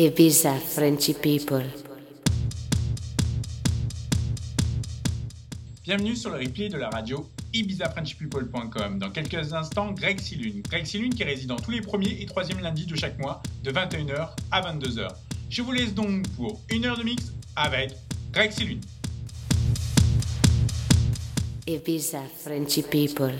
Ibiza Frenchy People. Bienvenue sur le replay de la radio ibizafrenchpeople.com. Dans quelques instants, Greg Silune. Greg Silune qui réside tous les premiers et troisièmes lundis de chaque mois de 21h à 22h. Je vous laisse donc pour une heure de mix avec Greg Silune. Ibiza Frenchy People.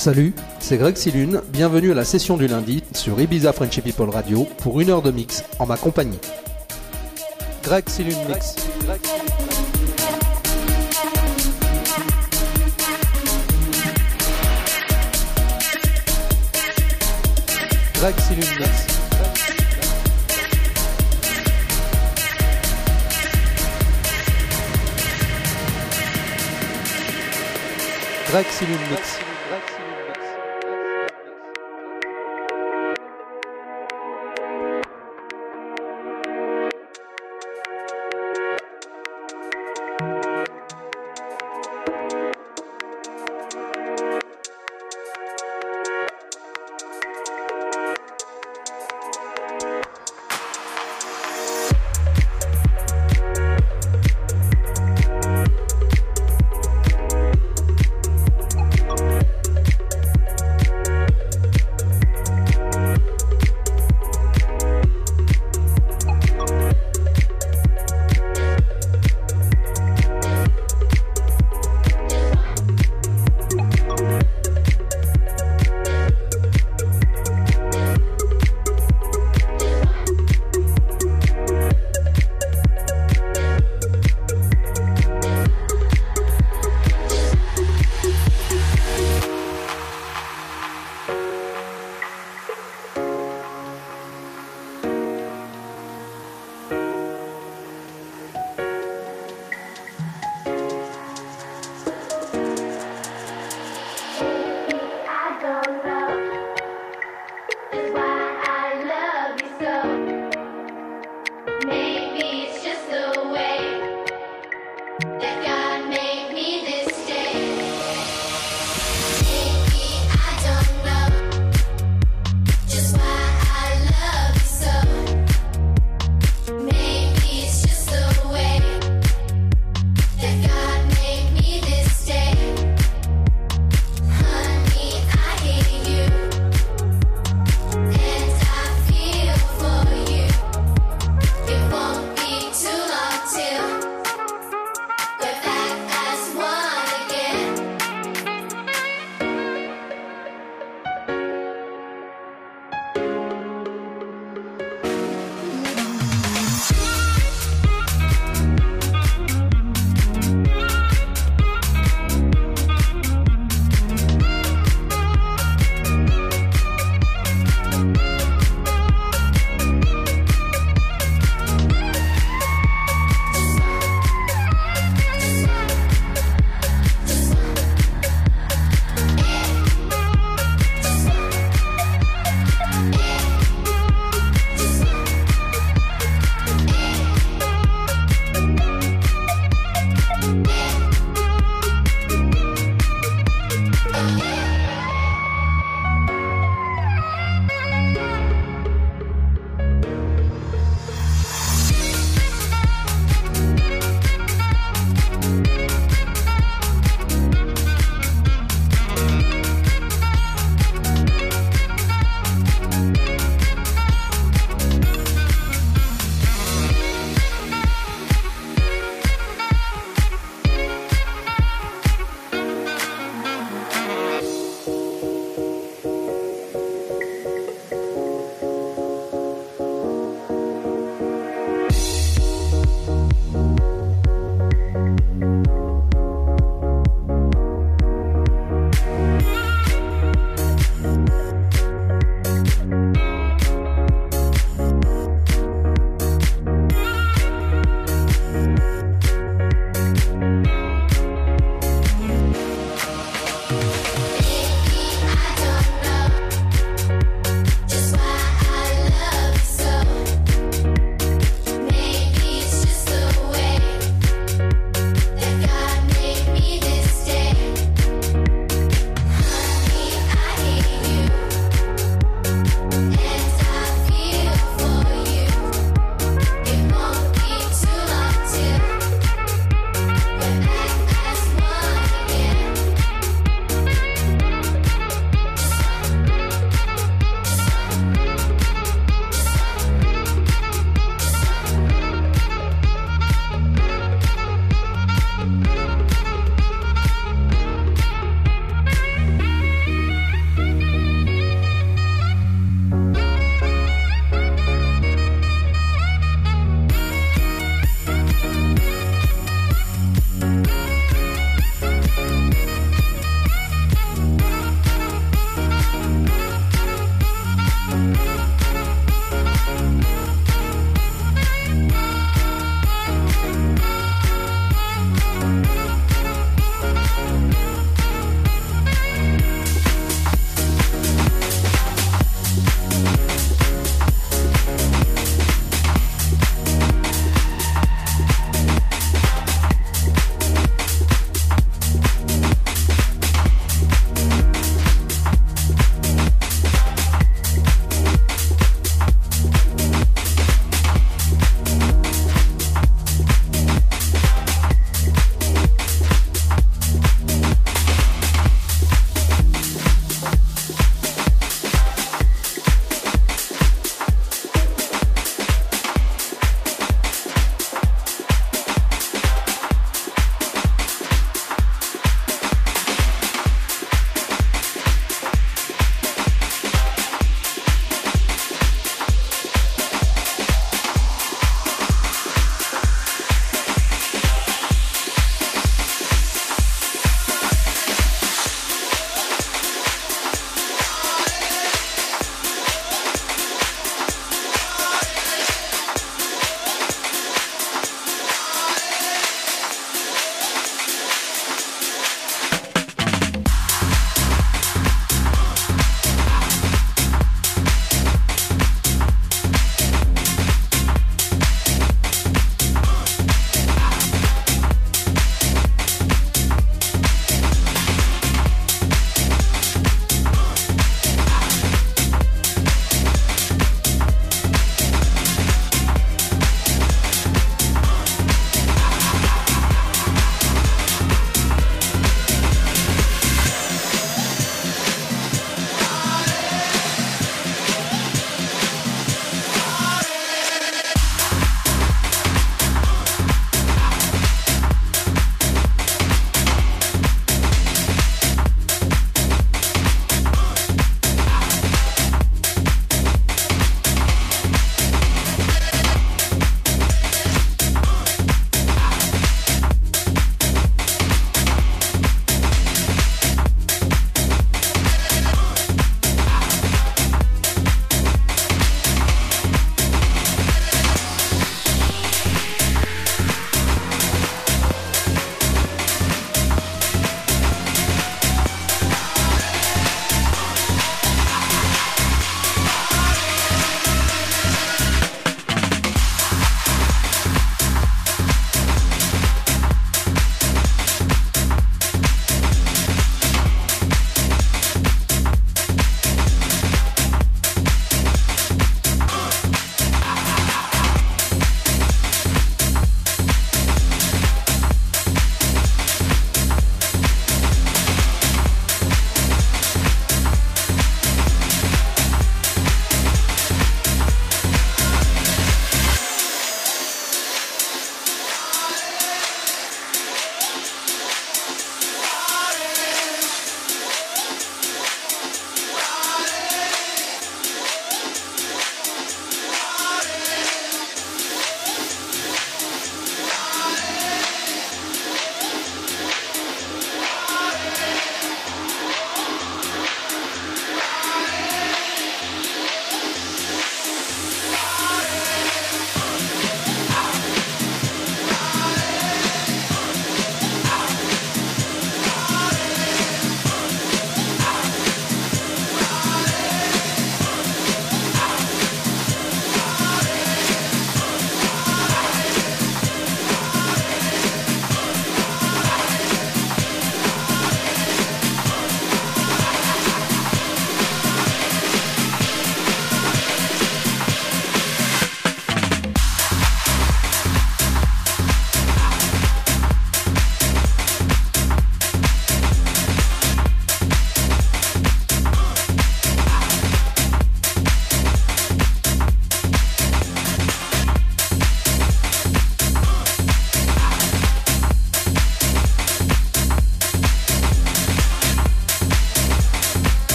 Salut, c'est Greg Silune, bienvenue à la session du lundi sur Ibiza Friendship People Radio pour une heure de mix en ma compagnie. Greg Silune Mix. Greg Silune Mix. Greg Silune Mix.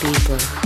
people.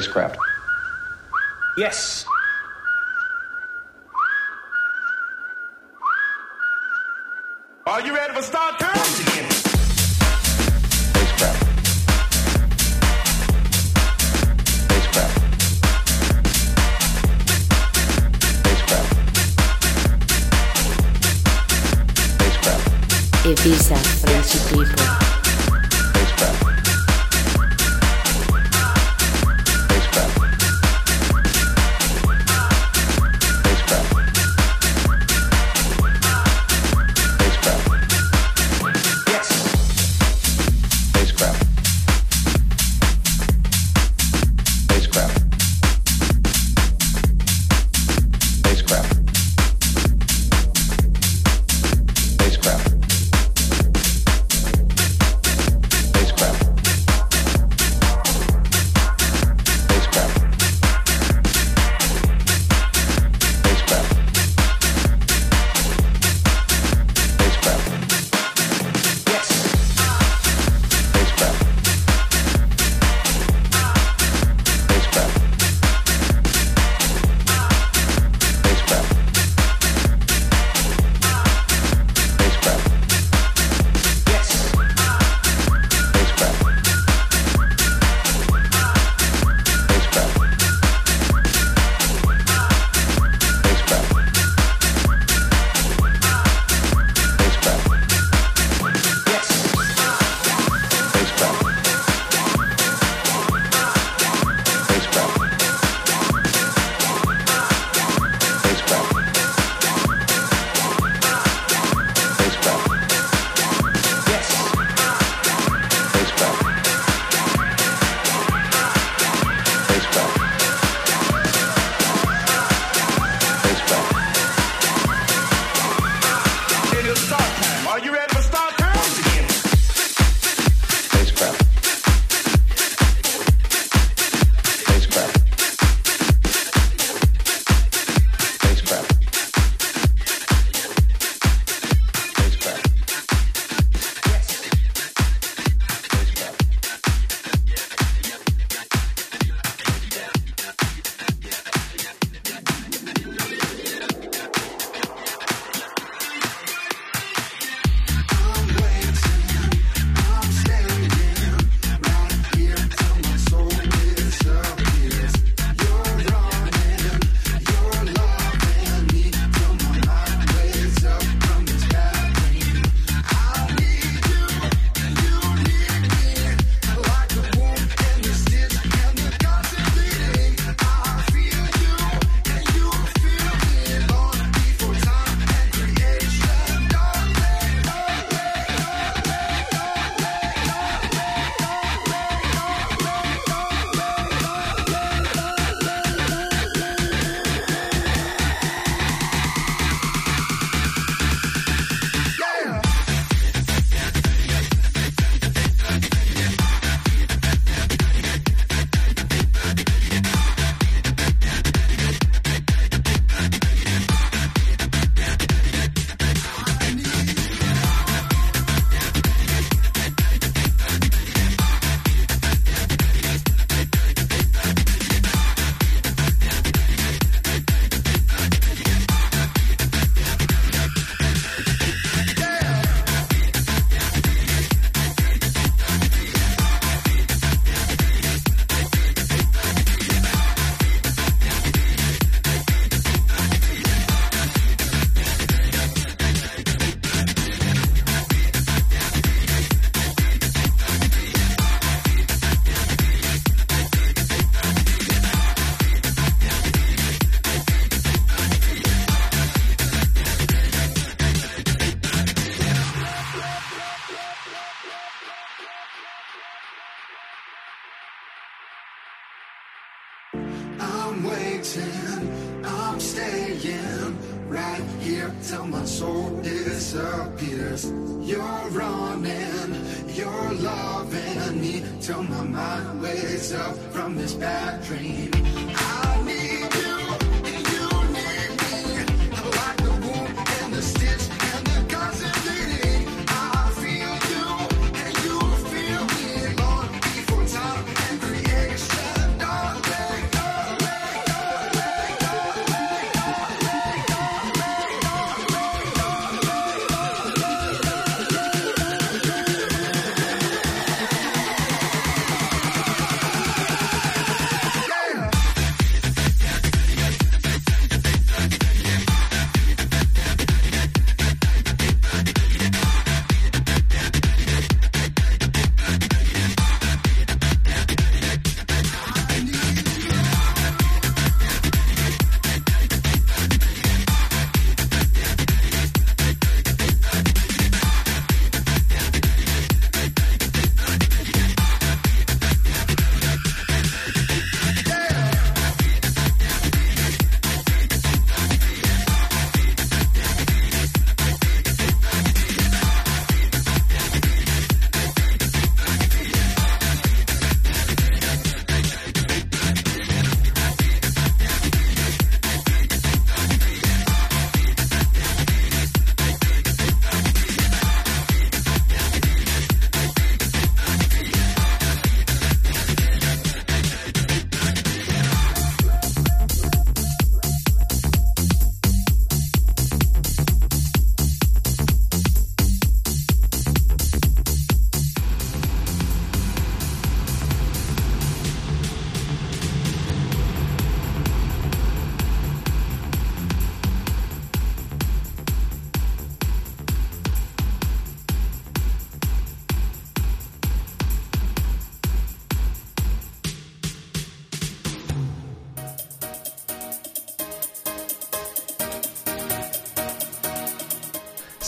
Spacecraft.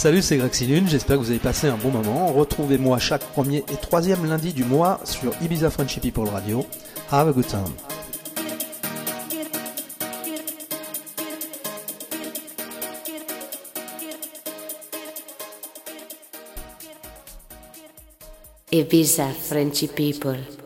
Salut, c'est Greg Silune, j'espère que vous avez passé un bon moment. Retrouvez-moi chaque premier et troisième lundi du mois sur Ibiza Frenchy People Radio. Have a good time. Ibiza Frenchy people.